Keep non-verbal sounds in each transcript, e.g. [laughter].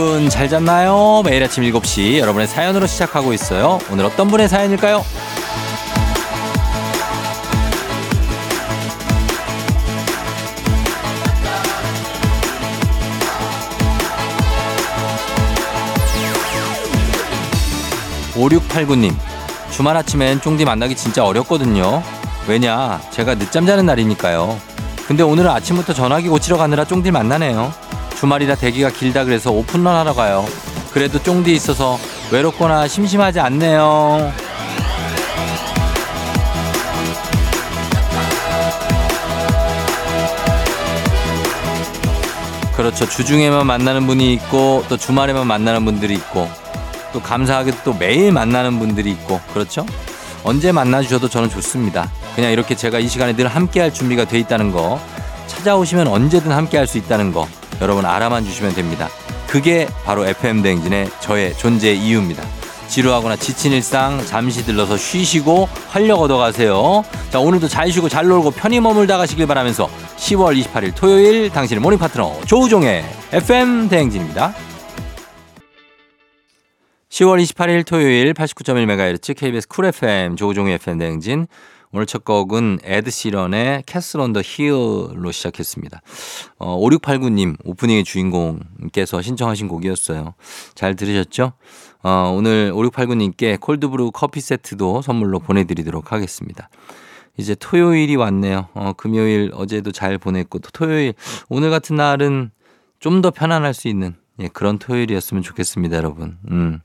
여러분 잘 잤나요? 매일 아침 7시 여러분의 사연으로 시작하고 있어요. 오늘 어떤 분의 사연일까요? 5689님, 주말 아침엔 쫑디 만나기 진짜 어렵거든요. 왜냐, 제가 늦잠 자는 날이니까요. 근데 오늘은 아침부터 전화기 고치러 가느라 쫑디 만나네요. 주말이라 대기가 길다 그래서 오픈런 하러 가요. 그래도 쫑디 있어서 외롭거나 심심하지 않네요. 그렇죠. 주중에만 만나는 분이 있고 또 주말에만 만나는 분들이 있고 또 감사하게 또 매일 만나는 분들이 있고 그렇죠? 언제 만나 주셔도 저는 좋습니다. 그냥 이렇게 제가 이 시간에 늘 함께 할 준비가 돼 있다는 거 찾아오시면 언제든 함께 할 수 있다는 거 여러분 알아만 주시면 됩니다. 그게 바로 FM 대행진의 저의 존재 이유입니다. 지루하거나 지친 일상 잠시 들러서 쉬시고 활력 얻어 가세요. 자, 오늘도 잘 쉬고 잘 놀고 편히 머물다 가시길 바라면서 10월 28일 토요일 당신의 morning 파트너 조우종의 FM 대행진입니다. 10월 28일 토요일 89.1MHz KBS 쿨 FM 조우종의 FM 대행진 오늘 첫 곡은 에드 시런의 Castle on the Hill로 시작했습니다. 어, 5689님 오프닝의 주인공께서 신청하신 곡이었어요. 잘 들으셨죠? 어, 오늘 5689님께 콜드브루 커피 세트도 선물로 보내드리도록 하겠습니다. 이제 토요일이 왔네요. 어, 금요일 어제도 잘 보냈고 또 토요일 오늘 같은 날은 좀 더 편안할 수 있는 예, 그런 토요일이었으면 좋겠습니다, 여러분. 음.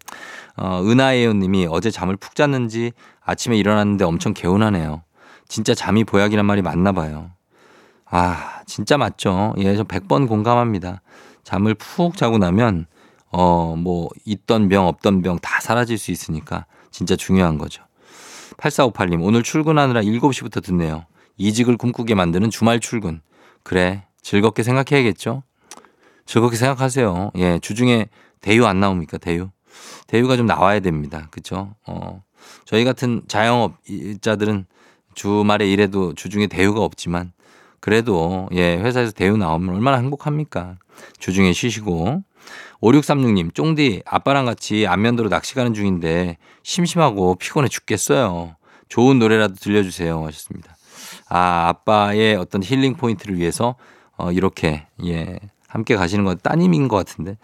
어, 은하예요 님이 어제 잠을 푹 잤는지 아침에 일어났는데 엄청 개운하네요. 진짜 잠이 보약이란 말이 맞나 봐요. 아, 진짜 맞죠. 예, 저 100번 공감합니다. 잠을 푹 자고 나면 어, 뭐 있던 병 없던 병 다 사라질 수 있으니까 진짜 중요한 거죠. 8458님, 오늘 출근하느라 7시부터 듣네요. 이직을 꿈꾸게 만드는 주말 출근. 그래, 즐겁게 생각해야겠죠? 즐겁게 생각하세요. 예, 주중에 대유 안 나옵니까? 대유. 대유가 좀 나와야 됩니다. 그죠? 어, 저희 같은 자영업자들은 주말에 일해도 주중에 대유가 없지만 그래도 예, 회사에서 대유 나오면 얼마나 행복합니까? 주중에 쉬시고. 5636님, 쫑디, 아빠랑 같이 안면도로 낚시 가는 중인데 심심하고 피곤해 죽겠어요. 좋은 노래라도 들려주세요. 하셨습니다. 아, 아빠의 어떤 힐링 포인트를 위해서 어, 이렇게, 예, 함께 가시는 건 따님인 것 같은데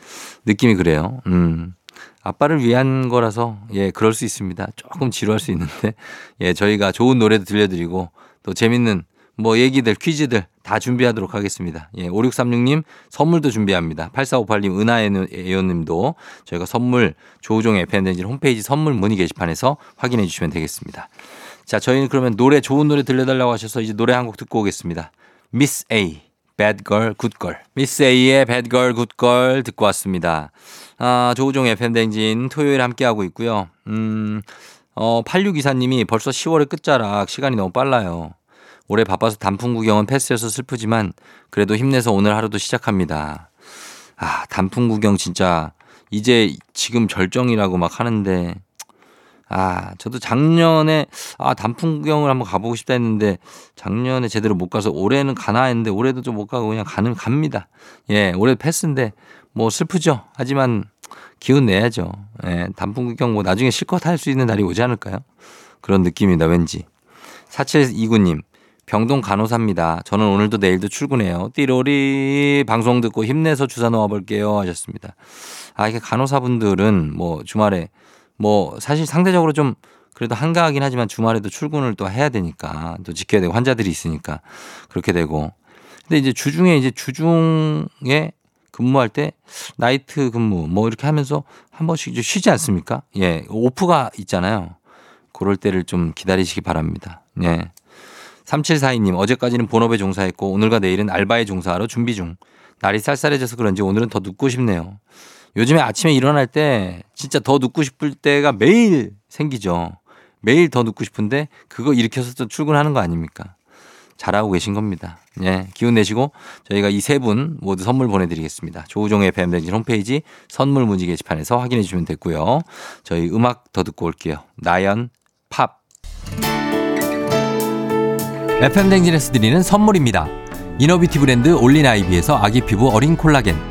느낌이 그래요. 음. 아빠를 위한 거라서 예, 그럴 수 있습니다. 조금 지루할 수 있는데 예, 저희가 좋은 노래도 들려드리고 또 재밌는 뭐 얘기들, 퀴즈들 다 준비하도록 하겠습니다. 예, 5636님 선물도 준비합니다. 8458님, 은하애원님도 저희가 선물 조우종의 FM댕진 홈페이지 선물 문의 게시판에서 확인해 주시면 되겠습니다. 자, 저희는 그러면 노래 좋은 노래 들려달라고 하셔서 이제 노래 한 곡 듣고 오겠습니다. 미스 A. Bad Girl, Good Girl. 미스 A의 Bad Girl, Good Girl 듣고 왔습니다. 아, 조우종의 팬댕진 토요일 함께하고 있고요. 음, 어, 8624님이 벌써 10월의 끝자락 시간이 너무 빨라요. 올해 바빠서 단풍 구경은 패스해서 슬프지만 그래도 힘내서 오늘 하루도 시작합니다. 아, 단풍 구경 진짜 이제 지금 절정이라고 막 하는데 아, 저도 작년에 아, 단풍 구경을 한번 가보고 싶다 했는데 작년에 제대로 못 가서 올해는 가나 했는데 올해도 좀 못 가고 그냥 가는 갑니다. 예, 올해 패스인데 뭐 슬프죠. 하지만 기운 내야죠. 예, 단풍 구경 뭐 나중에 실컷 할 수 있는 날이 오지 않을까요? 그런 느낌이다, 왠지. 4729님, 병동 간호사입니다. 저는 오늘도 내일도 출근해요. 띠로리 방송 듣고 힘내서 주사 놓아볼게요. 하셨습니다. 아, 이게 간호사분들은 뭐 주말에 뭐 사실 상대적으로 좀 그래도 한가하긴 하지만 주말에도 출근을 또 해야 되니까 또 지켜야 되고 환자들이 있으니까 그렇게 되고 근데 이제 주중에 이제 주중에 근무할 때 나이트 근무 뭐 이렇게 하면서 한 번씩 좀 쉬지 않습니까? 예, 오프가 있잖아요. 그럴 때를 좀 기다리시기 바랍니다. 예. 3742님, 어제까지는 본업에 종사했고 오늘과 내일은 알바에 종사하러 준비 중. 날이 쌀쌀해져서 그런지 오늘은 더 눕고 싶네요. 요즘에 아침에 일어날 때 진짜 더 눕고 싶을 때가 매일 생기죠. 매일 더 눕고 싶은데 그거 일으켜서 또 출근하는 거 아닙니까? 잘하고 계신 겁니다. 예, 기운 내시고 저희가 이 세 분 모두 선물 보내드리겠습니다. 조우종의 뱀댕진 홈페이지 선물 문의 게시판에서 확인해 주시면 됐고요. 저희 음악 더 듣고 올게요. 나연 POP. FM대행진에서 드리는 선물입니다. 이너비티 브랜드 올린 아이비에서 아기 피부 어린 콜라겐.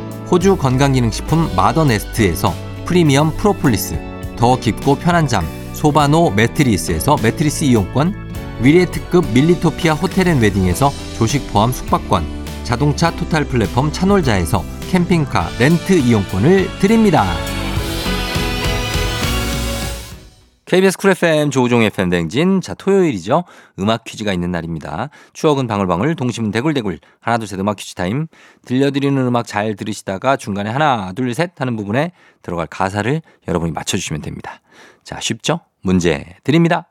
호주 건강기능식품 마더네스트에서 프리미엄 프로폴리스 더 깊고 편한 잠 소바노 매트리스에서 매트리스 이용권 위례 특급 밀리토피아 호텔앤웨딩에서 조식 포함 숙박권 자동차 토탈 플랫폼 차놀자에서 캠핑카 렌트 이용권을 드립니다. KBS 쿨 FM 조우종 FM 대행진. 자, 토요일이죠. 음악 퀴즈가 있는 날입니다. 추억은 방울방울, 동심은 대굴대굴. 하나, 둘, 셋 음악 퀴즈 타임. 들려드리는 음악 잘 들으시다가 중간에 하나, 둘, 셋 하는 부분에 들어갈 가사를 여러분이 맞춰주시면 됩니다. 자, 쉽죠? 문제 드립니다.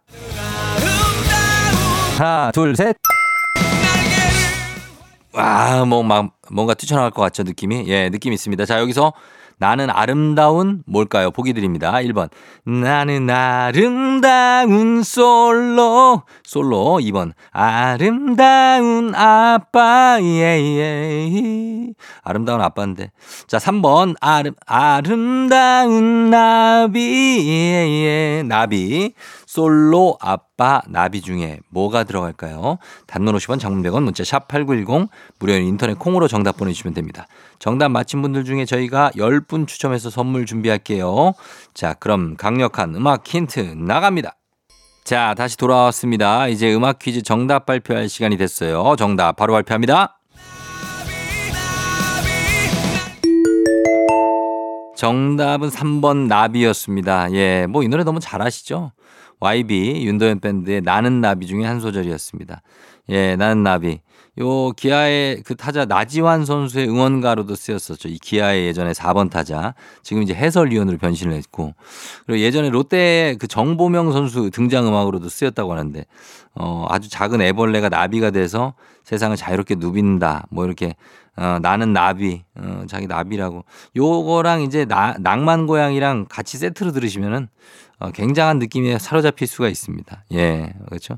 하나, 둘, 셋. 와, 뭐, 막, 뭔가 뛰쳐나갈 것 같죠, 느낌이? 예, 느낌 있습니다. 자, 여기서 나는 아름다운 뭘까요? 보기 드립니다. 1번. 나는 아름다운 솔로. 솔로. 2번. 아름다운 아빠. 예, 예. 아름다운 아빠인데. 자, 3번. 아름, 아름다운 나비. 예, 예. 나비. 솔로 아빠 나비 중에 뭐가 들어갈까요? 단문 50원 장문 100원 문자 샵 8910 무료인 인터넷 콩으로 정답 보내주시면 됩니다. 정답 맞힌 분들 중에 저희가 10분 추첨해서 선물 준비할게요. 자 그럼 강력한 음악 힌트 나갑니다. 자 다시 돌아왔습니다. 이제 음악 퀴즈 정답 발표할 시간이 됐어요. 정답 바로 발표합니다. 정답은 3번 나비였습니다. 예, 뭐 이 노래 너무 잘 아시죠? YB 윤도현 밴드의 나는 나비 중에 한 소절이었습니다. 예, 나는 나비. 요 기아의 그 타자 나지완 선수의 응원가로도 쓰였었죠. 이 기아의 예전에 4번 타자. 지금 이제 해설위원으로 변신을 했고. 그리고 예전에 롯데 그 정보명 선수 등장음악으로도 쓰였다고 하는데 어 아주 작은 애벌레가 나비가 돼서 세상을 자유롭게 누빈다. 뭐 이렇게 어, 나는 나비, 어, 자기 나비라고. 요거랑 이제 나, 낭만 고양이랑 같이 세트로 들으시면은 어, 굉장한 느낌에 사로잡힐 수가 있습니다. 예, 그렇죠.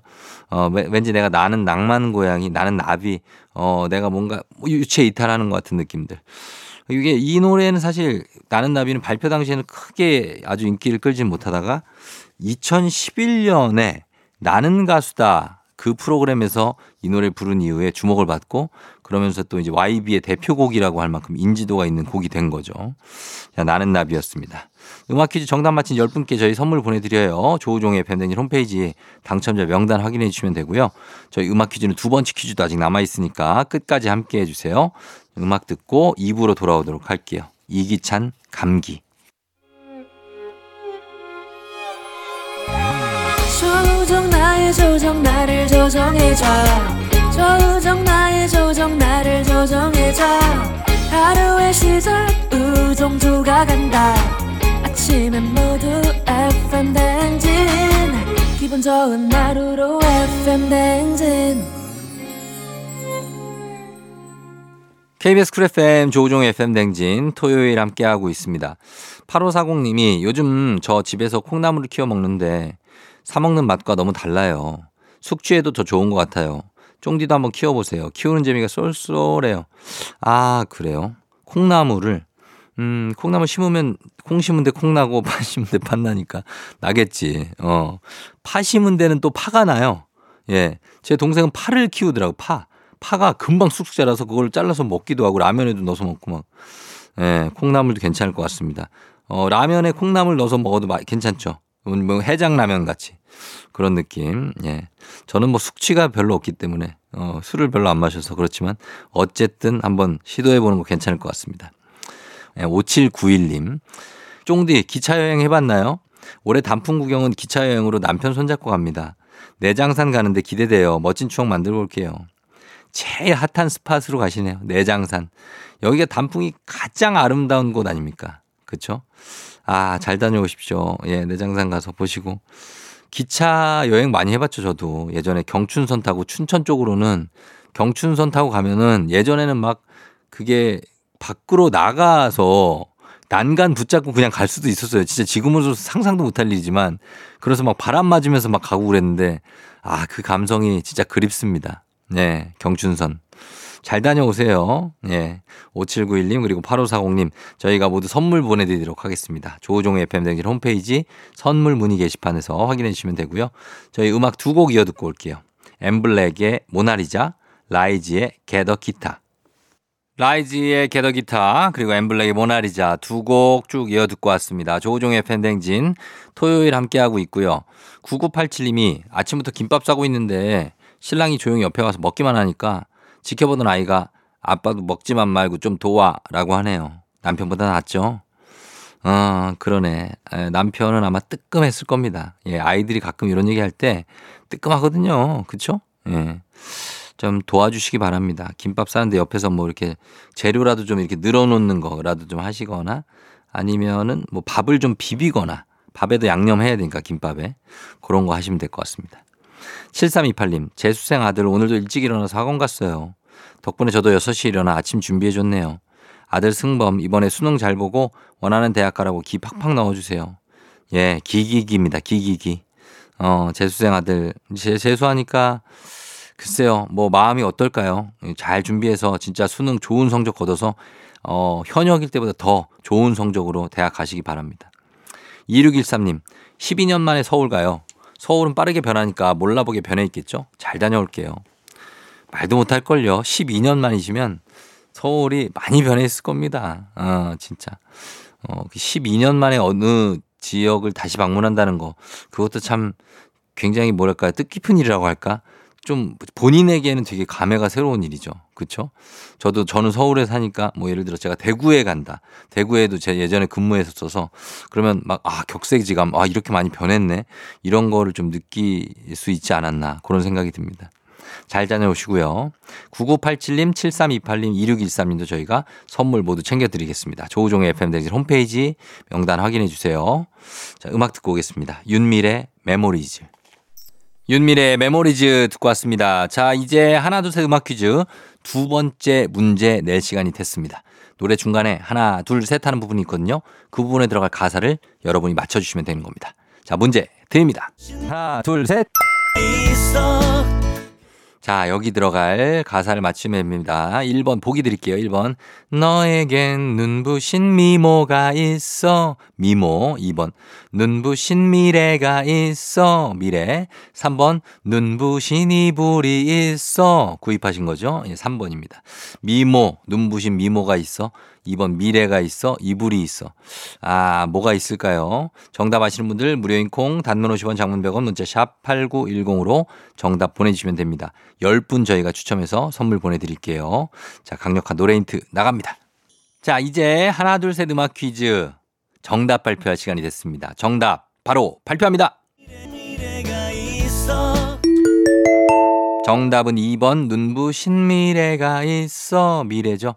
어, 왠지 내가 나는 낭만 고양이, 나는 나비, 어, 내가 뭔가 유체 이탈하는 것 같은 느낌들. 이게 이 노래는 사실 나는 나비는 발표 당시에는 크게 아주 인기를 끌지 못하다가 2011년에 나는 가수다 그 프로그램에서 이 노래 부른 이후에 주목을 받고 그러면서 또 이제 YB의 대표곡이라고 할 만큼 인지도가 있는 곡이 된 거죠. 자, 나는 나비였습니다. 음악 퀴즈 정답 맞힌 10분께 저희 선물 보내드려요. 조우종의 팬데믹 홈페이지 당첨자 명단 확인해 주시면 되고요. 저희 음악 퀴즈는 두 번째 퀴즈도 아직 남아있으니까 끝까지 함께 해주세요. 음악 듣고 2부로 돌아오도록 할게요. 이기찬 감기. 조정 나의 조정 나를 조정해줘 조정 나의 조정 나를 조정해줘 하루의 시절 우정조가 간다 아침엔 모두 FM 댕진 기분 좋은 하루로 FM 댕진 KBS 쿨 FM 조우종 FM 댕진 토요일 함께하고 있습니다. 8540님이 요즘 저 집에서 콩나물을 키워 먹는데 사먹는 맛과 너무 달라요. 숙취에도 더 좋은 것 같아요. 쫑디도 한번 키워보세요. 키우는 재미가 쏠쏠해요. 아, 그래요? 콩나물을, 음, 콩나물 심으면 콩 심은 데 콩 나고 파 심은 데 팥 나니까 나겠지. 어. 파 심은 데는 또 파가 나요. 예. 제 동생은 파를 키우더라고, 파. 파가 금방 쑥쑥 자라서 그걸 잘라서 먹기도 하고 라면에도 넣어서 먹고 막. 예, 콩나물도 괜찮을 것 같습니다. 어, 라면에 콩나물 넣어서 먹어도 괜찮죠. 뭐 해장라면 같이. 그런 느낌. 예. 저는 뭐 숙취가 별로 없기 때문에 어, 술을 별로 안 마셔서 그렇지만 어쨌든 한번 시도해 보는 거 괜찮을 것 같습니다. 예, 5791님. 쫑디 기차 여행 해 봤나요? 올해 단풍 구경은 기차 여행으로 남편 손잡고 갑니다. 내장산 가는데 기대돼요. 멋진 추억 만들고 올게요. 제일 핫한 스팟으로 가시네요. 내장산. 여기가 단풍이 가장 아름다운 곳 아닙니까? 그쵸? 아, 잘 다녀오십시오. 예, 내장산 가서 보시고. 기차 여행 많이 해봤죠, 저도. 예전에 경춘선 타고 춘천 쪽으로는 경춘선 타고 가면은 예전에는 막 그게 밖으로 나가서 난간 붙잡고 그냥 갈 수도 있었어요. 진짜 지금으로서 상상도 못할 일이지만 그래서 막 바람 맞으면서 막 가고 그랬는데 아, 그 감성이 진짜 그립습니다. 네, 경춘선. 잘 다녀오세요. 예. 5791님 그리고 8540님 저희가 모두 선물 보내드리도록 하겠습니다. 조우종의 FM댕진 홈페이지 선물 문의 게시판에서 확인해 주시면 되고요. 저희 음악 두 곡 이어 듣고 올게요. 엠블랙의 모나리자, 라이지의 게더 기타. 라이지의 게더 기타 그리고 엠블랙의 모나리자 두 곡 쭉 이어 듣고 왔습니다. 조우종의 팬댕진 토요일 함께하고 있고요. 9987님이 아침부터 김밥 싸고 있는데 신랑이 조용히 옆에 와서 먹기만 하니까 지켜보던 아이가 아빠도 먹지만 말고 좀 도와라고 하네요. 남편보다 낫죠? 어, 그러네. 남편은 아마 뜨끔했을 겁니다. 예, 아이들이 가끔 이런 얘기 할 때 뜨끔하거든요. 그쵸? 예. 좀 도와주시기 바랍니다. 김밥 싸는데 옆에서 뭐 이렇게 재료라도 좀 이렇게 늘어놓는 거라도 좀 하시거나 아니면은 뭐 밥을 좀 비비거나 밥에도 양념해야 되니까 김밥에 그런 거 하시면 될 것 같습니다. 7328님, 재수생 아들 오늘도 일찍 일어나서 학원 갔어요. 덕분에 저도 6시에 일어나 아침 준비해줬네요. 아들 승범, 이번에 수능 잘 보고 원하는 대학 가라고 기 팍팍 넣어주세요. 예, 기기기입니다. 기기기. 어, 재수생 아들. 재, 재수하니까 글쎄요, 뭐 마음이 어떨까요? 잘 준비해서 진짜 수능 좋은 성적 거둬서 어, 현역일 때보다 더 좋은 성적으로 대학 가시기 바랍니다. 2613님, 12년 만에 서울 가요. 서울은 빠르게 변하니까 몰라보게 변해 있겠죠? 잘 다녀올게요. 말도 못할걸요. 12년 만이시면 서울이 많이 변해 있을 겁니다. 어, 진짜. 어, 12년 그 만에 어느 지역을 다시 방문한다는 거. 그것도 참 굉장히 뭐랄까 뜻깊은 일이라고 할까? 좀 본인에게는 되게 감회가 새로운 일이죠. 그렇죠? 저도 저는 서울에 사니까 뭐 예를 들어 제가 대구에 간다. 대구에도 제 예전에 근무했었어서 그러면 막 아, 격세지감 아, 이렇게 많이 변했네. 이런 거를 좀 느낄 수 있지 않았나. 그런 생각이 듭니다. 잘 다녀오시고요. 9987님, 7328님, 2613님도 저희가 선물 모두 챙겨드리겠습니다. 조우종의 FM대행진 홈페이지 명단 확인해 주세요. 자, 음악 듣고 오겠습니다. 윤미래의 Memories. 윤미래의 Memories 듣고 왔습니다. 자, 이제 하나, 둘, 셋 음악 퀴즈 두 번째 문제 낼 시간이 됐습니다. 노래 중간에 하나, 둘, 셋 하는 부분이 있거든요. 그 부분에 들어갈 가사를 여러분이 맞춰주시면 되는 겁니다. 자, 문제 드립니다. 하나, 둘, 셋. 자, 여기 들어갈 가사를 맞추면 됩니다. 1번 보기 드릴게요. 1번. 너에겐 눈부신 미모가 있어. 미모. 2번. 눈부신 미래가 있어. 미래. 3번. 눈부신 이불이 있어. 구입하신 거죠? 예, 3번입니다. 미모. 눈부신 미모가 있어. 2번 미래가 있어. 이불이 있어. 아, 뭐가 있을까요? 정답 아시는 분들 무료인 콩 단문 50원 장문 100원 문자 샵 8910으로 정답 보내주시면 됩니다. 10분 저희가 추첨해서 선물 보내드릴게요. 자, 강력한 노래 힌트 나갑니다. 자, 이제 하나, 둘, 셋 음악 퀴즈 정답 발표할 시간이 됐습니다. 정답 바로 발표합니다. 정답은 2번 눈부신 미래가 있어 미래죠.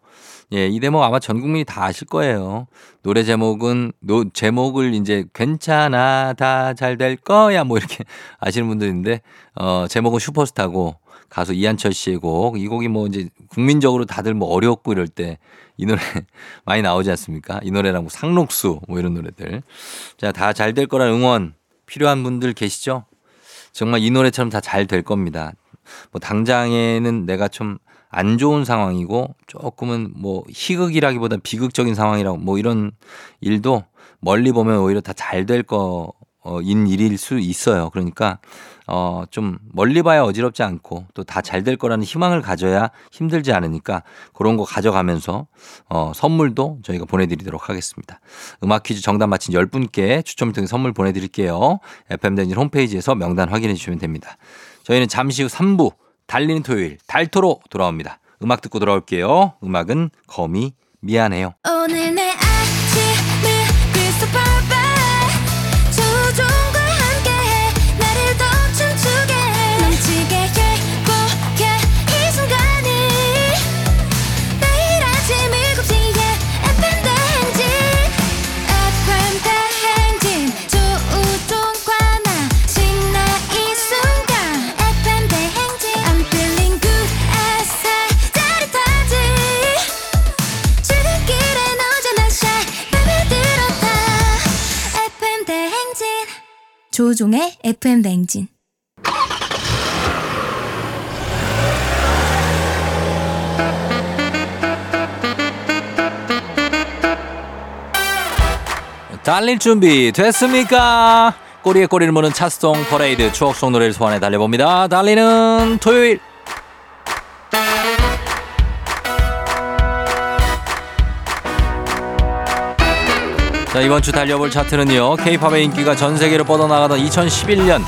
예, 이 대목 아마 전 국민이 다 아실 거예요. 노래 제목은 노 제목을 이제 괜찮아 다 잘 될 거야 뭐 이렇게 [laughs] 아시는 분들인데 어 제목은 슈퍼스타고 가수 이한철 씨의 곡. 이 곡이 뭐 이제 국민적으로 다들 뭐 어렵고 이럴 때 이 노래 [laughs] 많이 나오지 않습니까? 이 노래랑 뭐 상록수 뭐 이런 노래들. 자, 다 잘 될 거란 응원 필요한 분들 계시죠? 정말 이 노래처럼 다 잘 될 겁니다. 뭐 당장에는 내가 좀 안 좋은 상황이고 조금은 뭐 희극이라기보다 비극적인 상황이라고 뭐 이런 일도 멀리 보면 오히려 다 잘 될 거인 일일 수 있어요. 그러니까 어, 좀 멀리 봐야 어지럽지 않고 또 다 잘 될 거라는 희망을 가져야 힘들지 않으니까 그런 거 가져가면서 어, 선물도 저희가 보내드리도록 하겠습니다. 음악 퀴즈 정답 맞힌 10분께 추첨을 통해 선물 보내드릴게요. FM대진 홈페이지에서 명단 확인해 주시면 됩니다. 저희는 잠시 후 3부 달리는 토요일 달토로 돌아옵니다. 음악 듣고 돌아올게요. 음악은 거미 미안해요. 오늘 내 조종의 FM 냉진. 달릴 준비 됐습니까? 꼬리에 꼬리를 무는 차송 퍼레이드 추억 속 노래를 소환해 달려봅니다. 달리는 토요일. 자, 이번 주 달려볼 차트는요. K-팝의 인기가 전 세계로 뻗어나가던 2011년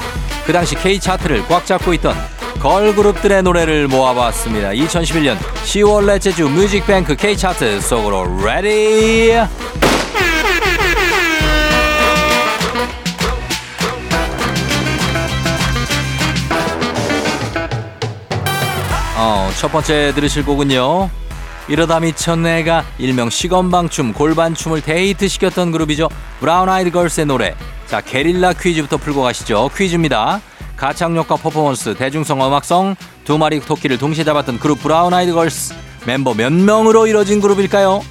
그 당시 K 차트를 꽉 잡고 있던 걸그룹들의 노래를 모아봤습니다. 2011년 10월 넷째 주 뮤직뱅크 K 차트 속으로 ready. 어, 첫 번째 들으실 곡은요. 이러다 미쳐 내가 일명 시건방춤 골반춤을 대히트 시켰던 그룹이죠. 브라운 아이드 걸스의 노래. 자 게릴라 퀴즈부터 풀고 가시죠. 퀴즈입니다. 가창력과 퍼포먼스, 대중성, 음악성 두 마리 토끼를 동시에 잡았던 그룹 브라운 아이드 걸스. 멤버 몇 명으로 이뤄진 그룹일까요?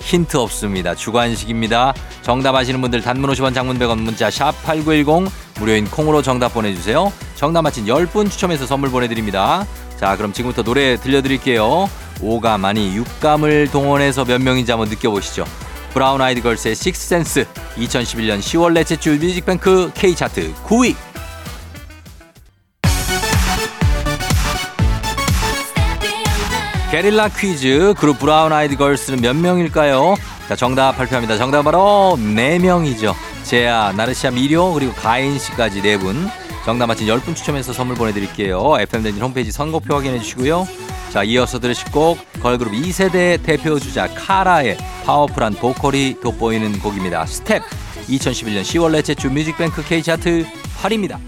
힌트 없습니다. 주관식입니다. 정답 아시는 분들 단문 50원 장문 100원 문자 샵 8910 무료인 콩으로 정답 보내주세요. 정답 맞힌 10분 추첨해서 선물 보내드립니다. 자 그럼 지금부터 노래 들려드릴게요. 오감 아니 육감을 동원해서 몇 명인지 한번 느껴보시죠. 브라운 아이드 걸스의 Sixth Sense 2011년 10월 넷째 주 뮤직뱅크 K차트 9위 게릴라 퀴즈 그룹 브라운 아이드 걸스는 몇 명일까요? 자 정답 발표합니다. 정답 바로 4명이죠. 제아, 나르샤 미료 그리고 가인 씨까지 4분 정답 맞힌 10분 추첨해서 선물 보내드릴게요. FM댕진 홈페이지 선곡표 확인해 주시고요. 자, 이어서 들으실 곡 걸그룹 2세대 대표 주자 카라의 파워풀한 보컬이 돋보이는 곡입니다. 스텝 2011년 10월 넷째 주 뮤직뱅크 K차트 8위입니다.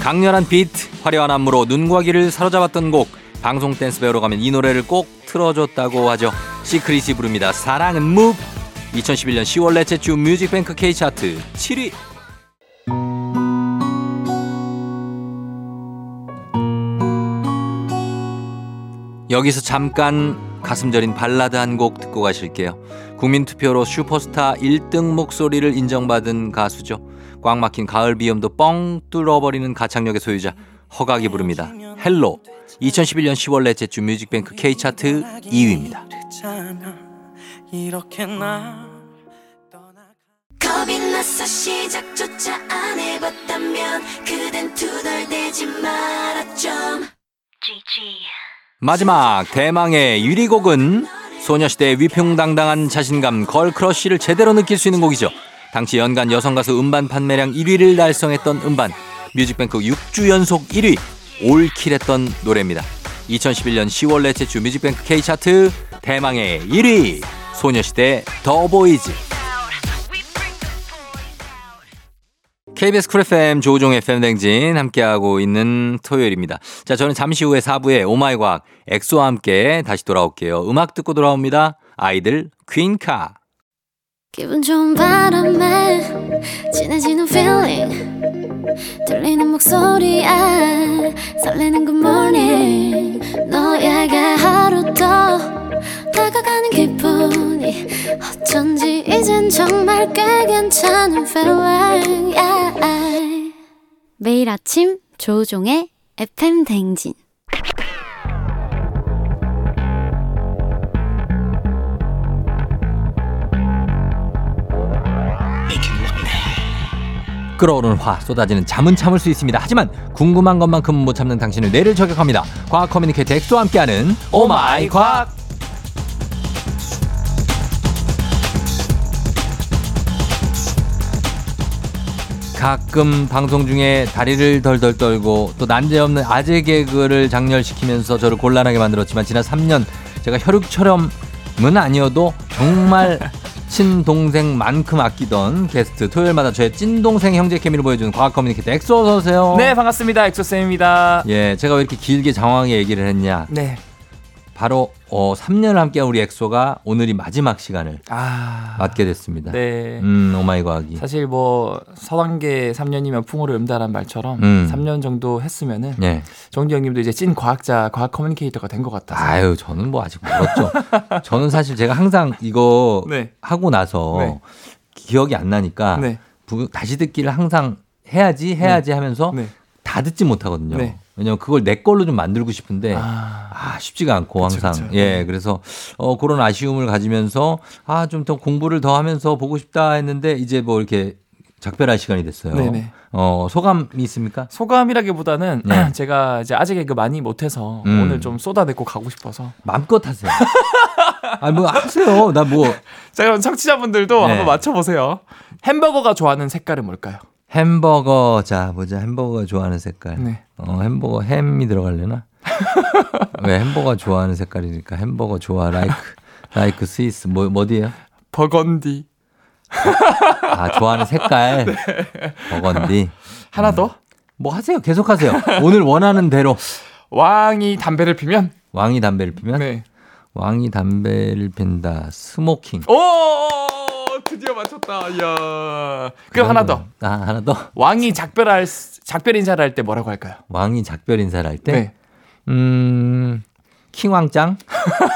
강렬한 비트, 화려한 안무로 눈과 귀를 사로잡았던 곡 방송 댄스 배우러 가면 이 노래를 꼭 틀어줬다고 하죠. 시크릿이 부릅니다. 사랑은 무 2011년 10월 넷째 주 뮤직뱅크 K차트 7위 여기서 잠깐 가슴 저린 발라드 한 곡 듣고 가실게요. 국민투표로 슈퍼스타 1등 목소리를 인정받은 가수죠. 꽉 막힌 가을 비염도 뻥 뚫어버리는 가창력의 소유자 허각이 부릅니다. Hello 2011년 10월 넷째 주 뮤직뱅크 K차트 2위입니다. 겁이 나서 시작조차 안 해봤다면 그댄 투덜대지 말아 좀 마지막 대망의 1위 곡은 소녀시대의 위풍당당한 자신감 걸크러쉬를 제대로 느낄 수 있는 곡이죠. 당시 연간 여성 가수 음반 판매량 1위를 달성했던 음반 뮤직뱅크 6주 연속 1위 올킬했던 노래입니다. 2011년 10월 넷째 주 뮤직뱅크 K 차트 대망의 1위 소녀시대 The Boys KBS 쿨 FM 조우종 FM 댕진 함께하고 있는 토요일입니다. 자, 저는 잠시 후에 4부에 오마이 과학 엑소와 함께 다시 돌아올게요. 음악 듣고 돌아옵니다. 아이들 퀸카. 기분 좋은 바람에 진해지는 feeling 들리는 목소리에 설레는 good morning 너에게 하루 더 다가가는 기분이 어쩐지 이젠 정말 꽤 괜찮은 feeling yeah. 매일 아침 조우종의 FM 댕진. 끓어오르는 화 쏟아지는 잠은 참을 수 있습니다. 하지만 궁금한 것만큼은 못 참는 당신을 뇌를 저격합니다. 과학 커뮤니케이터 엑소와 함께하는 오마이 과학. 가끔 방송 중에 다리를 덜덜 떨고 또 난데없는 아재 개그를 작렬시키면서 저를 곤란하게 만들었지만 지난 3년 제가 혈육처럼은 아니어도 정말 [laughs] 친동생만큼 아끼던 게스트 토요일마다 저의 찐동생 형제 케미를 보여주는 과학 커뮤니케이터 엑소 어서 오세요. 네, 반갑습니다. 엑소 쌤입니다. 예, 제가 왜 이렇게 길게 장황하게 얘기를 했냐? 네. 바로 어 3년을 함께한 우리 엑소가 오늘이 마지막 시간을 아. 맞게 됐습니다. 네. 음, 오마이 과학이. 사실 뭐 서당개 3년이면 풍월을 읊는단 말처럼 음. 3년 정도 했으면은 예. 쫑디 형님도 이제 찐 과학자, 과학 커뮤니케이터가 된 것 같아서. 아유, 저는 뭐 아직 멀었죠. [laughs] 저는 사실 제가 항상 이거 네. 하고 나서 네. 기억이 안 나니까 네. 부- 다시 듣기를 항상 해야지 해야지 하면서 네. 다 듣지 못하거든요. 네. 왜냐면 그걸 내 걸로 좀 만들고 싶은데 아. 아, 쉽지가 않고 그쵸, 항상. 그쵸. 예, 네. 그래서 어 그런 아쉬움을 가지면서 아, 좀 더 공부를 더 하면서 보고 싶다 했는데 이제 뭐 이렇게 작별할 시간이 됐어요. 네네. 어, 소감이 있습니까? 소감이라기보다는 네. [clears throat] 제가 이제 아직 개그 많이 못해서 음. 오늘 좀 쏟아내고 가고 싶어서. 마음껏 하세요. [laughs] 아, 뭐 하세요. 나 뭐 [laughs] 자, 그럼 청취자분들도 네. 한번 맞춰보세요. 햄버거가 좋아하는 색깔은 뭘까요? 햄버거 자, 보자. 햄버거가 좋아하는 색깔. 네. 어, 햄버거 햄이 들어갈려나? [laughs] 왜 햄버거 좋아하는 색깔이니까 햄버거 좋아 라이크 라이크 스위스 뭐 어디예요? 버건디. 아, 좋아하는 색깔. [laughs] 네. 버건디. 하나 더? 뭐 하세요. 계속 하세요. 오늘 원하는 대로. 왕이 담배를 피면? 왕이 담배를 피면 네. 왕이 담배를 핀다. smoking. 오! 드디어 맞췄다. 이야. 그럼 하나 더. 아, 하나 더. 왕이 작별할 작별 인사를 할 때 뭐라고 할까요? 왕이 작별 인사를 할 때. 네. 음. 킹왕짱?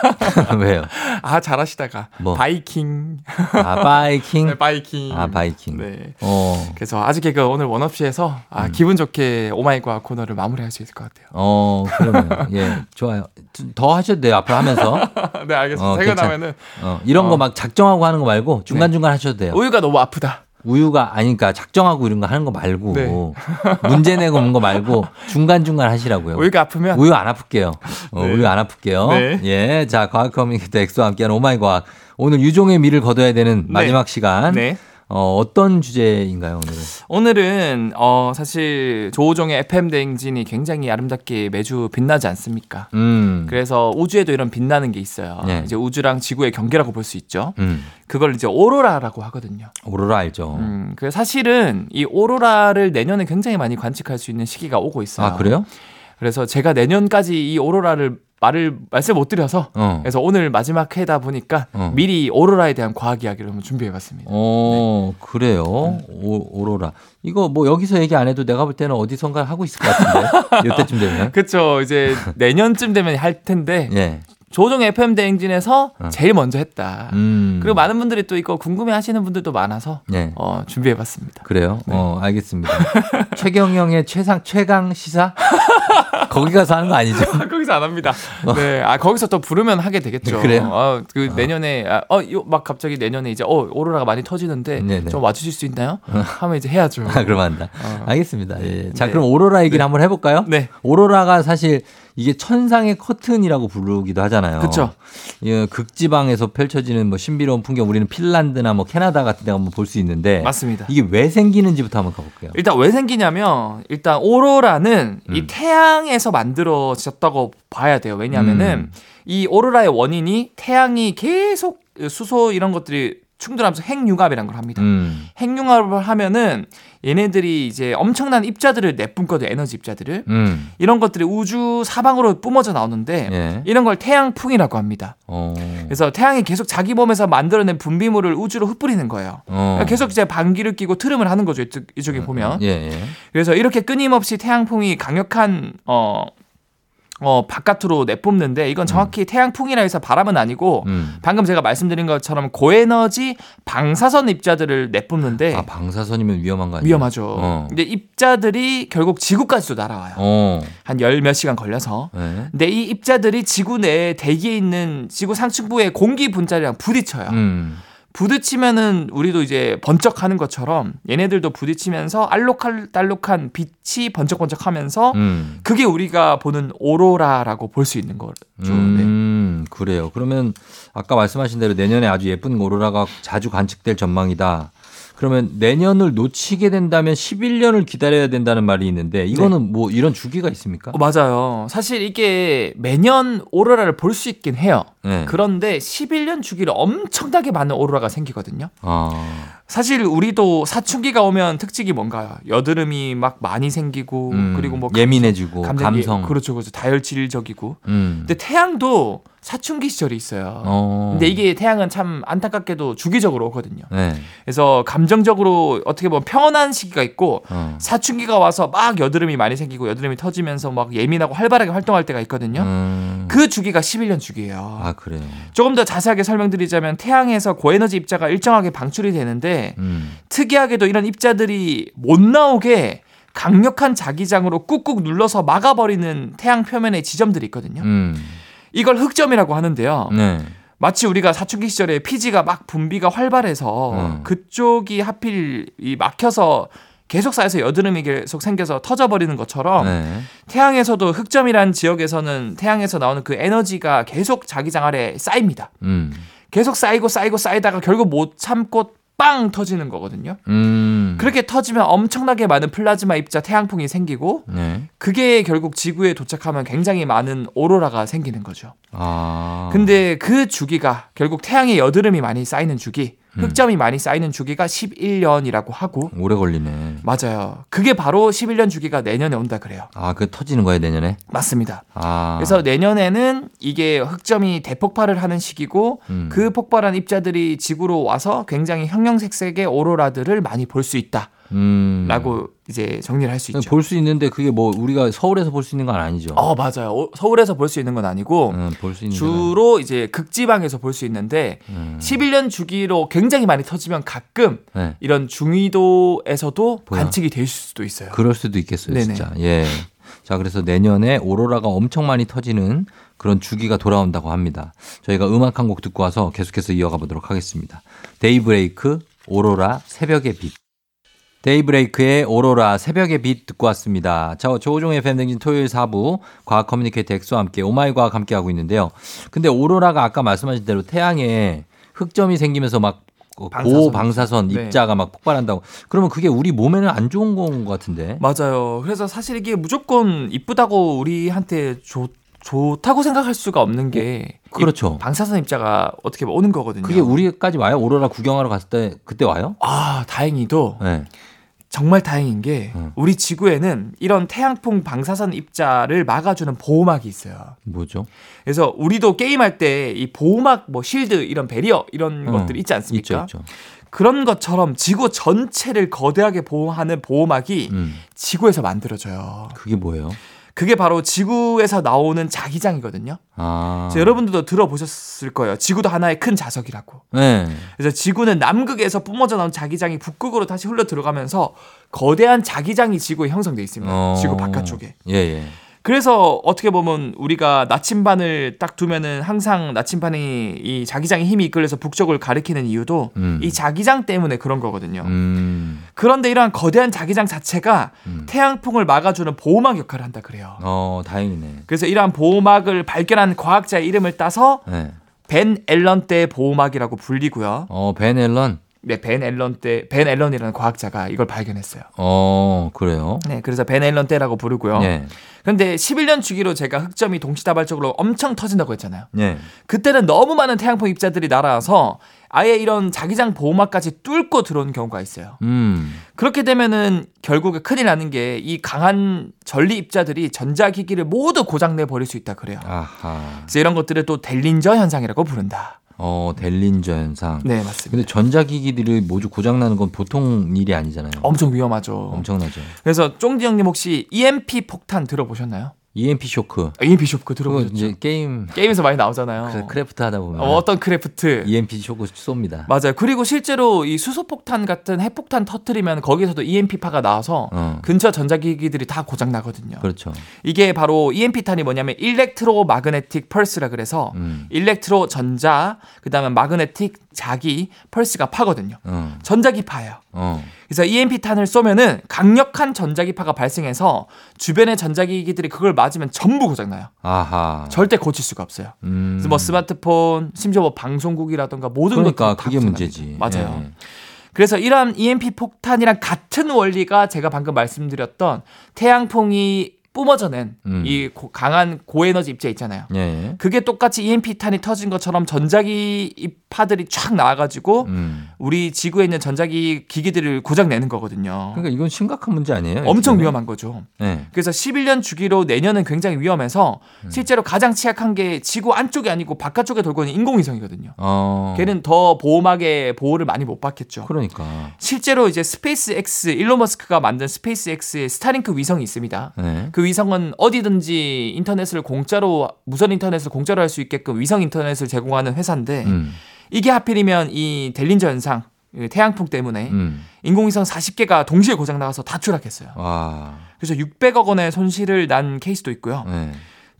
[laughs] 왜요? 아 잘하시다가 뭐? 바이킹. 아, 바이킹. [laughs] 네, 바이킹. 아, 바이킹. 네. 어. 그래서 아직 개그 오늘 원 없이 해서 아, 기분 좋게 오마이과 코너를 마무리할 수 있을 것 같아요. 어, 그러면 [laughs] 예, 좋아요. 더 하셔도 돼요. 앞으로 하면서. 네 알겠습니다. 어, 퇴근하면은 어, 이런 어. 거막 작정하고 하는 거 말고 중간 중간 하셔도 돼요. 우유가 너무 아프다. 우유가 아니니까 작정하고 이런 거 하는 거 말고 네. [laughs] 문제 내고 오는 거 말고 중간 중간 하시라고요. 우유가 아프면 우유 안 아플게요. 어, 네. 우유 안 아플게요. 네. 예. 자, 과학 커뮤니케이터 엑소와 함께하는 오마이 과학. 오늘 유종의 미를 거둬야 되는 마지막 시간. 네. 어, 어떤 주제인가요, 오늘은? 오늘은 어 사실 조우종의 FM 대행진이 굉장히 아름답게 매주 빛나지 않습니까? 음. 그래서 우주에도 이런 빛나는 게 있어요. 네. 이제 우주랑 지구의 경계라고 볼 수 있죠. 음. 그걸 이제 오로라라고 하거든요. 오로라 알죠. 음, 그 사실은 이 오로라를 내년에 굉장히 많이 관측할 수 있는 시기가 오고 있어요. 아, 그래요? 그래서 제가 내년까지 이 오로라를 말을 말씀 못 드려서 어. 그래서 오늘 마지막 회다 보니까 어. 미리 오로라에 대한 과학 이야기를 한번 준비해봤습니다. 어, 네. 그래요. 오, 오로라. 이거 뭐 여기서 얘기 안 해도 내가 볼 때는 어디선가 하고 있을 것 같은데. [laughs] 이때쯤 되면. 그렇죠. 이제 내년쯤 되면 할 텐데 예. 조종 FM 대행진에서 어. 제일 먼저 했다. 음. 그리고 많은 분들이 또 이거 궁금해 하시는 분들도 많아서 예. 어, 준비해 봤습니다. 그래요? 네. 어, 알겠습니다. [laughs] 최경영의 최상, 최강 시사? [laughs] 거기 가서 하는 거 아니죠? [laughs] 거기서 안 합니다. 네, 아 거기서 또 부르면 하게 되겠죠. 어. 그래요? 어, 그 내년에 아, 어, 요, 막 갑자기 내년에 이제 어 오로라가 많이 터지는데 네네. 좀 와주실 수 있나요? 하면 이제 해야죠. 아, 그럼 한다. 어. 알겠습니다. 예. 자, 네. 그럼 오로라 얘기를 한번 해볼까요? 네, 오로라가 사실 이게 천상의 커튼이라고 부르기도 하잖아요. 그쵸. 예, 극지방에서 펼쳐지는 뭐 신비로운 풍경, 우리는 핀란드나 뭐 캐나다 같은 데 한번 볼 수 있는데 맞습니다. 이게 왜 생기는지부터 한번 가볼게요. 일단 왜 생기냐면 일단 오로라는 이 음. 태양에서 만들어졌다고 봐야 돼요. 왜냐하면은 음. 이 오로라의 원인이 태양이 계속 수소 이런 것들이 충돌하면서 핵융합이라는 걸 합니다. 음. 핵융합을 하면은 얘네들이 이제 엄청난 입자들을 내뿜거든 에너지 입자들을 음. 이런 것들이 우주 사방으로 뿜어져 나오는데 예. 이런 걸 태양풍이라고 합니다. 어. 그래서 태양이 계속 자기 몸에서 만들어낸 분비물을 우주로 흩뿌리는 거예요. 어. 계속 이제 방귀를 끼고 트름을 하는 거죠. 이쪽, 이쪽에 보면. 예, 예. 그래서 이렇게 끊임없이 태양풍이 강력한 어 어, 바깥으로 내뿜는데 이건 정확히 태양풍이라 해서 바람은 아니고 음. 방금 제가 말씀드린 것처럼 고에너지 방사선 입자들을 내뿜는데 아 방사선이면 위험한 거 아니에요? 네. 위험하죠. 어. 근데 입자들이 결국 지구까지도 날아와요. 어. 한열 몇 시간 걸려서. 네. 근데 이 입자들이 지구 내에 대기에 있는 지구 상층부의 공기 분자리랑 부딪혀요. 음. 부딪히면은 우리도 이제 번쩍하는 것처럼 얘네들도 부딪히면서 알록달록한 빛이 번쩍번쩍하면서 음. 그게 우리가 보는 오로라라고 볼 수 있는 거죠. 네. 음, 그래요. 그러면 아까 말씀하신 대로 내년에 아주 예쁜 오로라가 자주 관측될 전망이다. 그러면 내년을 놓치게 된다면 11년을 기다려야 된다는 말이 있는데 이거는 뭐 이런 주기가 있습니까? 어, 맞아요. 사실 이게 매년 오로라를 볼 수 있긴 해요. 네. 그런데 11년 주기로 엄청나게 많은 오로라가 생기거든요. 아, 사실 우리도 사춘기가 오면 특징이 뭔가요? 여드름이 막 많이 생기고 음, 그리고 뭐 예민해지고 감정- 감성. 예, 그렇죠, 그렇죠. 다혈질적이고. 음. 근데 태양도 사춘기 시절이 있어요. 어. 근데 이게 태양은 참 안타깝게도 주기적으로 오거든요. 네. 그래서 감정적으로 어떻게 보면 평온한 시기가 있고 어. 사춘기가 와서 막 여드름이 많이 생기고 여드름이 터지면서 막 예민하고 활발하게 활동할 때가 있거든요. 음. 그 주기가 11년 주기예요. 아, 그래요. 조금 더 자세하게 설명드리자면 태양에서 고에너지 입자가 일정하게 방출이 되는데 음. 특이하게도 이런 입자들이 못 나오게 강력한 자기장으로 꾹꾹 눌러서 막아버리는 태양 표면의 지점들이 있거든요. 음. 이걸 흑점이라고 하는데요. 네. 마치 우리가 사춘기 시절에 피지가 막 분비가 활발해서 음. 그쪽이 하필 이 막혀서 계속 쌓여서 여드름이 계속 생겨서 터져버리는 것처럼 네. 태양에서도 흑점이란 지역에서는 태양에서 나오는 그 에너지가 계속 자기장 아래 쌓입니다. 음. 계속 쌓이고 쌓이고 쌓이다가 결국 못 참고 빵 터지는 거거든요. 음. 그렇게 터지면 엄청나게 많은 플라즈마 입자 태양풍이 생기고 네. 그게 결국 지구에 도착하면 굉장히 많은 오로라가 생기는 거죠. 아. 근데 그 주기가 결국 태양의 여드름이 많이 쌓이는 주기, 음. 흑점이 많이 쌓이는 주기가 11년이라고 하고 오래 걸리네. 맞아요. 그게 바로 11년 주기가 내년에 온다 그래요. 아, 그 터지는 거예요, 내년에? 맞습니다. 아. 그래서 내년에는 이게 흑점이 대폭발을 하는 시기고 음. 그 폭발한 입자들이 지구로 와서 굉장히 형형색색의 오로라들을 많이 볼 수 있다 라고 음. 이제 정리를 할 수 있죠. 볼 수 있는데 그게 뭐 우리가 서울에서 볼 수 있는 건 아니죠. 어 맞아요. 오- 서울에서 볼 수 있는 건 아니고 음, 볼수 있는 주로 이제 극지방에서 볼 수 있는데 음. 11년 주기로 굉장히 많이 터지면 가끔 네. 이런 중위도에서도 뭐야? 관측이 될 수도 있어요. 그럴 수도 있겠어요, 네네. 진짜. 예. 자, 그래서 내년에 오로라가 엄청 많이 터지는 그런 주기가 돌아온다고 합니다. 저희가 음악 한 곡 듣고 와서 계속해서 이어가 보도록 하겠습니다. 데이브레이크, 오로라, 새벽의 빛. 데이브레이크의 오로라, 새벽의 빛 듣고 왔습니다. 자 조우종의 FM댕진 토요일 4부 과학 커뮤니케이터 엑소와 함께 오마이 과학 함께 하고 있는데요. 근데 오로라가 아까 말씀하신 대로 태양에 흑점이 생기면서 막 방사선. 고방사선 네. 입자가 막 폭발한다고. 그러면 그게 우리 몸에는 안 좋은 건 것 같은데. 맞아요. 그래서 사실 이게 무조건 이쁘다고 우리한테 좋 좋다고 생각할 수가 없는 게 그렇죠. 이 방사선 입자가 어떻게 오는 거거든요. 그게 우리까지 와요? 오로라 구경하러 갔을 때 그때 와요? 아 다행히도 네. 정말 다행인 게 음. 우리 지구에는 이런 태양풍 방사선 입자를 막아주는 보호막이 있어요. 뭐죠? 그래서 우리도 게임할 때 이 보호막 뭐 실드 이런 배리어 이런 어, 것들 있지 않습니까? 있죠, 있죠. 그런 것처럼 지구 전체를 거대하게 보호하는 보호막이 음. 지구에서 만들어져요. 그게 뭐예요? 그게 바로 지구에서 나오는 자기장이거든요. 아. 여러분들도 들어보셨을 거예요. 지구도 하나의 큰 자석이라고. 네. 그래서 지구는 남극에서 뿜어져 나온 자기장이 북극으로 다시 흘러 들어가면서 거대한 자기장이 지구에 형성돼 있습니다. 어. 지구 바깥쪽에. 예, 예. 그래서 어떻게 보면 우리가 나침반을 딱 두면은 항상 나침반이 이 자기장의 힘이 이끌려서 북쪽을 가리키는 이유도 음. 이 자기장 때문에 그런 거거든요. 음. 그런데 이러한 거대한 자기장 자체가 음. 태양풍을 막아주는 보호막 역할을 한다 그래요. 어, 다행이네. 그래서 이러한 보호막을 발견한 과학자의 이름을 따서 네. 벤 앨런 때 보호막이라고 불리고요. 어, 벤 앨런. 네, 벤 앨런 때, 벤 앨런이라는 과학자가 이걸 발견했어요. 어, 그래요. 네, 그래서 벤 앨런 때라고 부르고요. 네. 근데 11년 주기로 제가 흑점이 동시다발적으로 엄청 터진다고 했잖아요. 네. 그때는 너무 많은 태양풍 입자들이 날아와서 아예 이런 자기장 보호막까지 뚫고 들어오는 경우가 있어요. 음. 그렇게 되면은 결국에 큰일 나는 게 이 강한 전리 입자들이 전자기기를 모두 고장내 버릴 수 있다 그래요. 아하. 그래서 이런 것들을 또 델린저 현상이라고 부른다. 어, 델린저 현상. 네, 맞습니다. 근데 전자기기들이 모두 고장나는 건 보통 일이 아니잖아요. 엄청 위험하죠. 엄청나죠. 그래서 쫑디 형님 혹시 EMP 폭탄 들어보셨나요? EMP 쇼크. EMP 쇼크 들어보셨죠? 이제 게임 게임에서 많이 나오잖아요. 그 크래프트 하다 보면 어, 어떤 크래프트. EMP 쇼크 쏩니다. 맞아요. 그리고 실제로 이 수소폭탄 같은 핵폭탄 터트리면 거기서도 EMP파가 나와서 어. 근처 전자기기들이 다 고장 나거든요. 그렇죠. 이게 바로 EMP탄이 뭐냐면 electromagnetic pulse라 그래서 음. electro 전자 그다음에 magnetic 자기 pulse가 파거든요. 어. 전자기파예요. 어. 그래서 EMP탄을 쏘면은 강력한 전자기파가 발생해서 주변의 전자기기들이 그걸 맞으면 전부 고장나요. 아하. 절대 고칠 수가 없어요. 음. 그래서 뭐 스마트폰, 심지어 뭐 방송국이라든가 모든 그러니까 것들이 다 그게. 문제지. 맞아요. 예. 그래서 이러한 EMP 폭탄이랑 같은 원리가 제가 방금 말씀드렸던 태양풍이 뿜어져낸 음. 이 고- 강한 고에너지 입자 있잖아요. 예. 그게 똑같이 EMP 탄이 터진 것처럼 전자기 파들이 쫙 나와가지고 음. 우리 지구에 있는 전자기 기기들을 고장 내는 거거든요. 그러니까 이건 심각한 문제 아니에요? 엄청 보면? 위험한 거죠. 예. 그래서 11년 주기로 내년은 굉장히 위험해서 음. 실제로 가장 취약한 게 지구 안쪽이 아니고 바깥쪽에 돌고 있는 인공위성이거든요. 어. 걔는 더 보호막의 보호를 많이 못 받겠죠. 그러니까. 실제로 이제 스페이스 X 일론 머스크가 만든 스페이스 X의 스타링크 위성이 있습니다. 예. 그 위성은 어디든지 인터넷을 공짜로 무선 인터넷을 공짜로 할 수 있게끔 위성 인터넷을 제공하는 회사인데 음. 이게 하필이면 이 델린저 현상 이 태양풍 때문에 음. 인공위성 40개가 동시에 고장 나가서 다 추락했어요. 와. 그래서 600억 원의 손실을 난 케이스도 있고요. 예.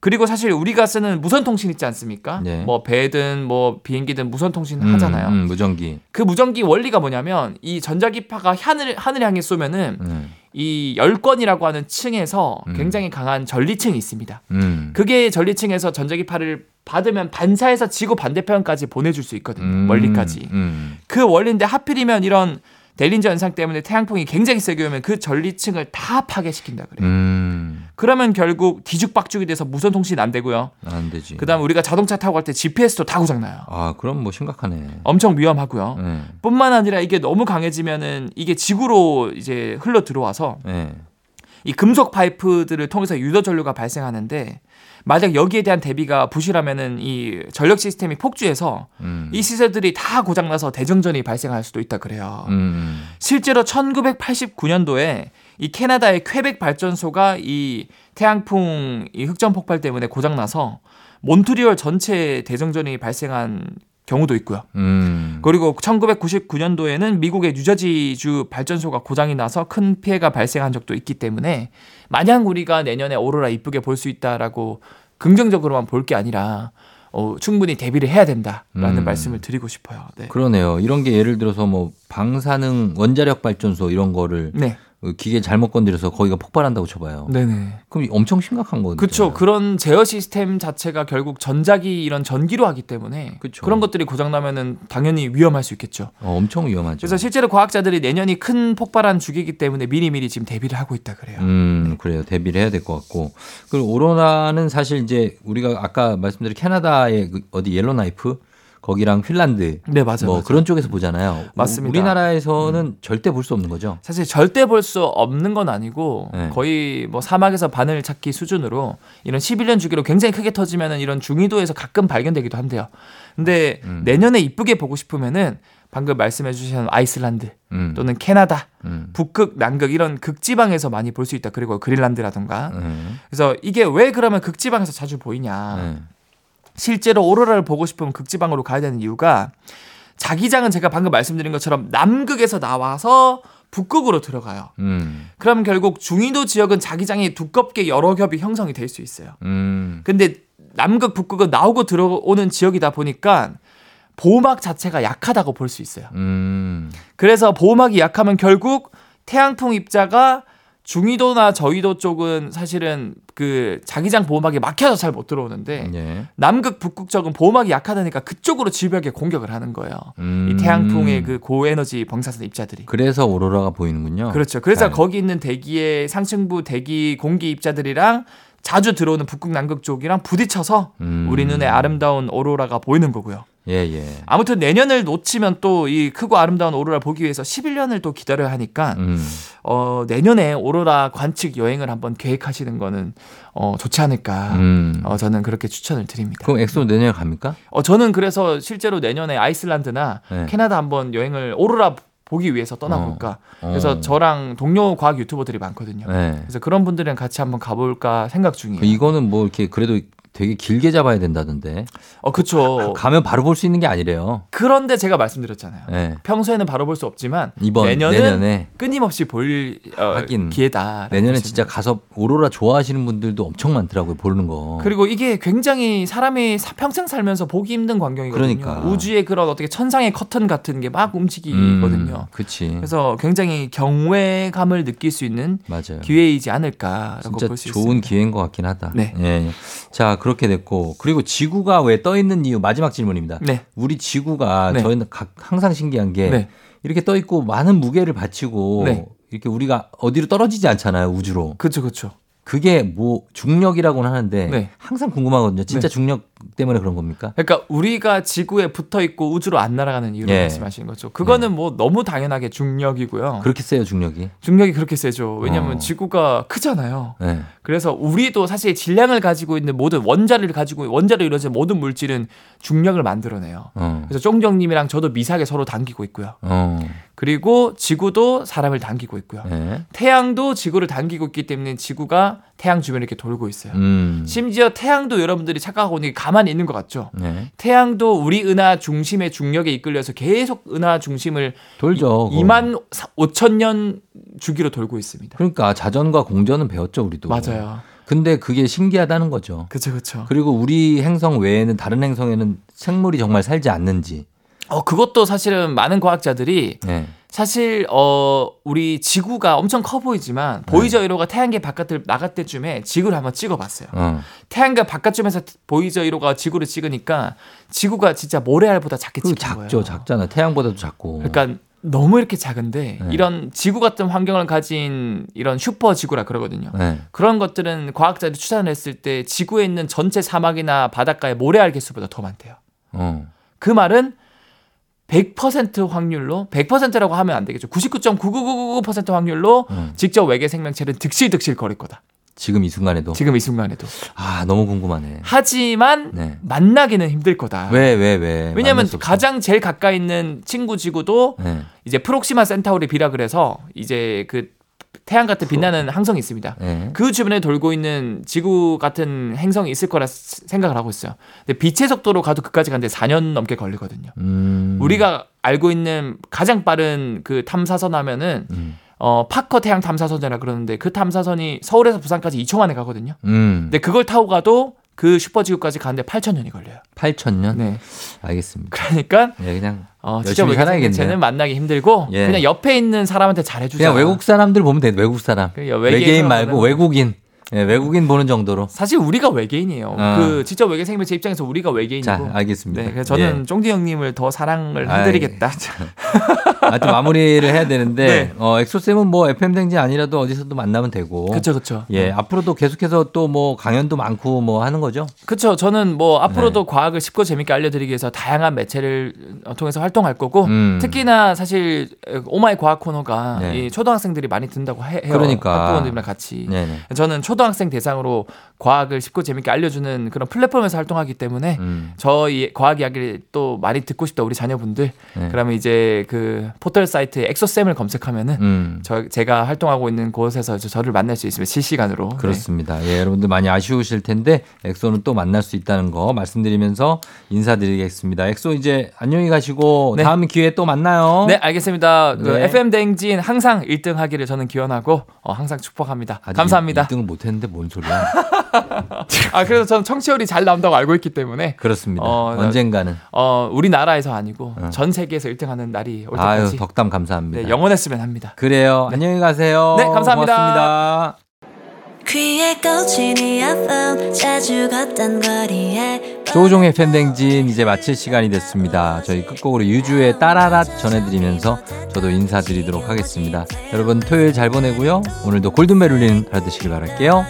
그리고 사실 우리가 쓰는 무선 통신 있지 않습니까? 네. 뭐 배든 뭐 비행기든 무선 통신 음, 하잖아요. 음, 무전기. 그 무전기 원리가 뭐냐면 이 전자기파가 하늘 하늘 향해 쏘면은 음. 이 열권이라고 하는 층에서 음. 굉장히 강한 전리층이 있습니다. 음. 그게 전리층에서 전자기파를 받으면 반사해서 지구 반대편까지 보내줄 수 있거든요. 음. 멀리까지. 음. 그 원리인데 하필이면 이런 델린저 현상 때문에 태양풍이 굉장히 세게 오면 그 전리층을 다 파괴시킨다 그래요. 음. 그러면 결국 뒤죽박죽이 돼서 무선 통신 안 되고요. 안 되지. 그다음 에 우리가 자동차 타고 갈 때 GPS도 다 고장 나요. 아, 그럼 뭐 심각하네. 엄청 위험하고요. 예. 뿐만 아니라 이게 너무 강해지면은 이게 지구로 이제 흘러 들어와서 예. 이 금속 파이프들을 통해서 유도 전류가 발생하는데 만약 여기에 대한 대비가 부실하면은 이 전력 시스템이 폭주해서 음. 이 시설들이 다 고장나서 대정전이 발생할 수도 있다 그래요. 음. 실제로 1989년도에 이 캐나다의 퀘벡 발전소가 이 태양풍 이 흑점 폭발 때문에 고장나서 몬트리올 전체 대정전이 발생한 경우도 있고요. 음. 그리고 1999년도에는 미국의 뉴저지주 발전소가 고장이 나서 큰 피해가 발생한 적도 있기 때문에 마냥 우리가 내년에 오로라 이쁘게 볼 수 있다라고 긍정적으로만 볼 게 아니라 어, 충분히 대비를 해야 된다라는 음. 말씀을 드리고 싶어요. 네. 그러네요. 이런 게 예를 들어서 뭐 방사능 원자력 발전소 이런 거를 네. 기계 잘못 건드려서 거기가 폭발한다고 쳐봐요. 네네. 그럼 엄청 심각한 거거든요. 그렇죠. 그런 제어 시스템 자체가 결국 전자기 이런 전기로 하기 때문에 그쵸. 런 것들이 고장 나면은 당연히 위험할 수 있겠죠. 어, 엄청 위험하죠. 그래서 실제로 과학자들이 내년이 큰 폭발한 주기이기 때문에 미리미리 지금 대비를 하고 있다 그래요. 음, 그래요. 대비를 해야 될 것 같고. 그리고 오로라는 사실 이제 우리가 아까 말씀드린 캐나다의 그 어디 옐로나이프 거기랑 핀란드 네 맞아요. 뭐 맞아요. 그런 쪽에서 보잖아요. 맞습니다. 음. 우리나라에서는 절대 볼 수 없는 거죠. 사실 절대 볼 수 없는 건 아니고 네. 거의 뭐 사막에서 바늘 찾기 수준으로 이런 11년 주기로 굉장히 크게 터지면은 이런 중위도에서 가끔 발견되기도 한대요. 근데 음. 내년에 이쁘게 보고 싶으면은 방금 말씀해 주신 아이슬란드 음. 또는 캐나다, 음. 북극, 남극 이런 극지방에서 많이 볼 수 있다. 그리고 그린란드라던가. 음. 그래서 이게 왜 그러면 극지방에서 자주 보이냐? 음. 실제로 오로라를 보고 싶으면 극지방으로 가야 되는 이유가 자기장은 제가 방금 말씀드린 것처럼 남극에서 나와서 북극으로 들어가요. 음. 그럼 결국 중위도 지역은 자기장이 두껍게 여러 겹이 형성이 될 수 있어요. 음. 근데 남극, 북극은 나오고 들어오는 지역이다 보니까 보호막 자체가 약하다고 볼 수 있어요. 음. 그래서 보호막이 약하면 결국 태양풍 입자가 중위도나 저위도 쪽은 사실은 그 자기장 보호막이 막혀서 잘 못 들어오는데 예. 남극, 북극 쪽은 보호막이 약하다니까 그쪽으로 지벽에 공격을 하는 거예요. 음. 이 태양풍의 그 고에너지 방사선 입자들이. 그래서 오로라가 보이는군요. 그렇죠. 그래서 잘. 거기 있는 대기의 상층부 대기 공기 입자들이랑 자주 들어오는 북극 남극 쪽이랑 부딪혀서 음. 우리 눈에 아름다운 오로라가 보이는 거고요. 예, 예. 아무튼 내년을 놓치면 또 이 크고 아름다운 오로라 보기 위해서 11년을 또 기다려야 하니까 음. 어 내년에 오로라 관측 여행을 한번 계획하시는 거는 어 좋지 않을까. 음. 어 저는 그렇게 추천을 드립니다. 그럼 엑소 내년에 갑니까? 어 저는 그래서 실제로 내년에 아이슬란드나 네. 캐나다 한번 여행을 오로라 보기 위해서 떠나볼까. 어. 그래서 저랑 동료 과학 유튜버들이 많거든요. 네. 그래서 그런 분들이랑 같이 한번 가볼까 생각 중이에요. 그 이거는 뭐 이렇게 그래도 되게 길게 잡아야 된다던데. 어, 그쵸. 가면 바로 볼 수 있는 게 아니래요. 그런데 제가 말씀드렸잖아요. 네. 평소에는 바로 볼 수 없지만 이번 내년은 내년에 끊임없이 볼 어, 하긴. 기회다. 내년에 진짜 가서 오로라 좋아하시는 분들도 엄청 많더라고요. 보는 거. 그리고 이게 굉장히 사람이 사- 평생 살면서 보기 힘든 광경이거든요. 그러니까. 우주의 그런 어떻게 천상의 커튼 같은 게 막 움직이거든요. 음, 그치. 그래서 굉장히 경외감을 느낄 수 있는 맞아요. 기회이지 않을까라고 진짜 볼수 좋은 있습니다. 기회인 것 같긴 하다. 네. 예, 예. 자, 그렇게 됐고. 그리고 지구가 왜 떠 있는 이유 마지막 질문입니다. 네. 우리 지구가 네. 저희는 각, 항상 신기한 게 네. 이렇게 떠 있고 많은 무게를 바치고 네. 이렇게 우리가 어디로 떨어지지 않잖아요, 우주로. 그렇죠, 그렇죠. 그게 뭐 중력이라고는 하는데 네. 항상 궁금하거든요. 진짜 네. 중력 때문에 그런 겁니까? 그러니까 우리가 지구에 붙어 있고 우주로 안 날아가는 이유를 예. 말씀하시는 거죠. 그거는 뭐 너무 당연하게 중력이고요. 그렇게 세요, 중력이. 중력이 그렇게 세죠. 왜냐하면 어. 지구가 크잖아요. 네. 그래서 우리도 사실 질량을 가지고 있는 모든 원자를 가지고 원자로 이루어진 모든 물질은 중력을 만들어내요. 어. 그래서 쫑정님이랑 저도 미사하게 서로 당기고 있고요. 어. 그리고 지구도 사람을 당기고 있고요. 네. 태양도 지구를 당기고 있기 때문에 지구가 태양 주변을 이렇게 돌고 있어요. 음. 심지어 태양도 여러분들이 착각하고 있는 게 가만히 있는 것 같죠. 네. 태양도 우리 은하 중심의 중력에 이끌려서 계속 은하 중심을 돌죠. 그거. 2만 5천 년 주기로 돌고 있습니다. 그러니까 자전과 공전은 배웠죠, 우리도. 맞아요. 근데 그게 신기하다는 거죠. 그렇죠, 그렇죠. 그리고 우리 행성 외에는 다른 행성에는 생물이 정말 살지 않는지. 어 그것도 사실은 많은 과학자들이 네. 사실 어 우리 지구가 엄청 커 보이지만 네. 보이저 1호가 태양계 바깥을 나갈 때쯤에 지구를 한번 찍어봤어요. 어. 태양계 바깥쯤에서 보이저 1호가 지구를 찍으니까 지구가 진짜 모래알보다 작게 찍힌 작죠, 거예요. 작잖아. 태양보다도 작고. 그러니까 너무 이렇게 작은데 네. 이런 지구 같은 환경을 가진 이런 슈퍼 지구라 그러거든요. 네. 그런 것들은 과학자들이 추산을 했을 때 지구에 있는 전체 사막이나 바닷가의 모래알 개수보다 더 많대요. 어. 그 말은 100% 확률로 100%라고 하면 안 되겠죠. 99.99999% 확률로 음. 직접 외계 생명체는 득실득실 거릴 거다. 지금 이 순간에도. 지금 이 순간에도. 아, 너무 궁금하네. 하지만 네. 만나기는 힘들 거다. 왜, 왜, 왜? 없어. 가장 제일 가까이 있는 친구 지구도 네. 이제 프록시마 센타우리 b라 그래서 이제 그 태양 같은 빛나는 항성이 있습니다. 네. 그 주변에 돌고 있는 지구 같은 행성이 있을 거라 스- 생각을 하고 있어요. 근데 빛의 속도로 가도 그까지 가는데 4년 넘게 걸리거든요. 음. 우리가 알고 있는 가장 빠른 그 탐사선 하면은 음. 어 파커 태양 탐사선이라 그러는데 그 탐사선이 서울에서 부산까지 2초 만에 가거든요. 음. 근데 그걸 타고 가도 그 슈퍼지구까지 가는데 8,000년이 걸려요. 8,000년? 네. 알겠습니다. 그러니까 예, 그냥 어 진짜. 외계생명체는 만나기 힘들고 예. 그냥 옆에 있는 사람한테 잘해 주자. 그냥 외국 사람들 보면 돼. 외국 사람. 그 외계인 외계인 말고 외국인. 예, 외국인 보는 정도로. 사실 우리가 외계인이에요. 어. 그 진짜 외계 생명체 입장에서 우리가 외계인이고. 자, 알겠습니다. 네, 그래서 저는 예. 쫑디 형님을 더 사랑을 아이, 해드리겠다. [laughs] 하여튼 마무리를 해야 되는데 네. 어, 엑소쌤은 뭐 FM 대행진 아니라도 어디서도 만나면 되고. 그렇죠, 그렇죠. 예, 앞으로도 계속해서 또 뭐 강연도 많고 뭐 하는 거죠? 그렇죠. 저는 뭐 앞으로도 네. 과학을 쉽고 재밌게 알려드리기 위해서 다양한 매체를 어, 통해서 활동할 거고 음. 특히나 사실 오 마이 과학 코너가 네. 이 초등학생들이 많이 듣는다고 해, 요 그러니까. 학부모님이랑 같이. 네, 네. 저는 초등학생 대상으로 과학을 쉽고 재밌게 알려주는 그런 플랫폼에서 활동하기 때문에 음. 저희 과학 이야기를 또 많이 듣고 싶다 우리 자녀분들 네. 그러면 이제 그 포털 사이트 엑소쌤을 검색하면은 음. 저 제가 활동하고 있는 곳에서 저- 저를 만날 수 있으면 실시간으로 네. 그렇습니다. 예, 여러분들 많이 아쉬우실 텐데 엑소는 또 만날 수 있다는 거 말씀드리면서 인사드리겠습니다. 엑소 이제 안녕히 가시고 네. 다음 기회에 또 만나요. 네, 알겠습니다. 그 네. FM 대행진 항상 1등 하기를 저는 기원하고 어, 항상 축복합니다. 감사합니다. 1등을 못 했는데 뭔 소리야? 아, 그래서 저는 청취율이 잘 나온다고 알고 있기 때문에 그렇습니다. 어, 나- 언젠가는 어, 우리나라에서 아니고 어. 전 세계에서 1등 하는 날이 올 아유 때까지 덕담 감사합니다. 네, 영원했으면 합니다. 그래요. 안녕히 가세요. 네, 감사합니다. 고맙습니다. 귀에 꽂힌 이어폰 자주 걷던 거리에 조종의 팬댕진 이제 마칠 시간이 됐습니다. 저희 끝곡으로 유주의 따라랏 전해드리면서 저도 인사드리도록 하겠습니다. 여러분 토요일 잘 보내고요. 오늘도 골든벨 울리는 하루 되시길 바랄게요.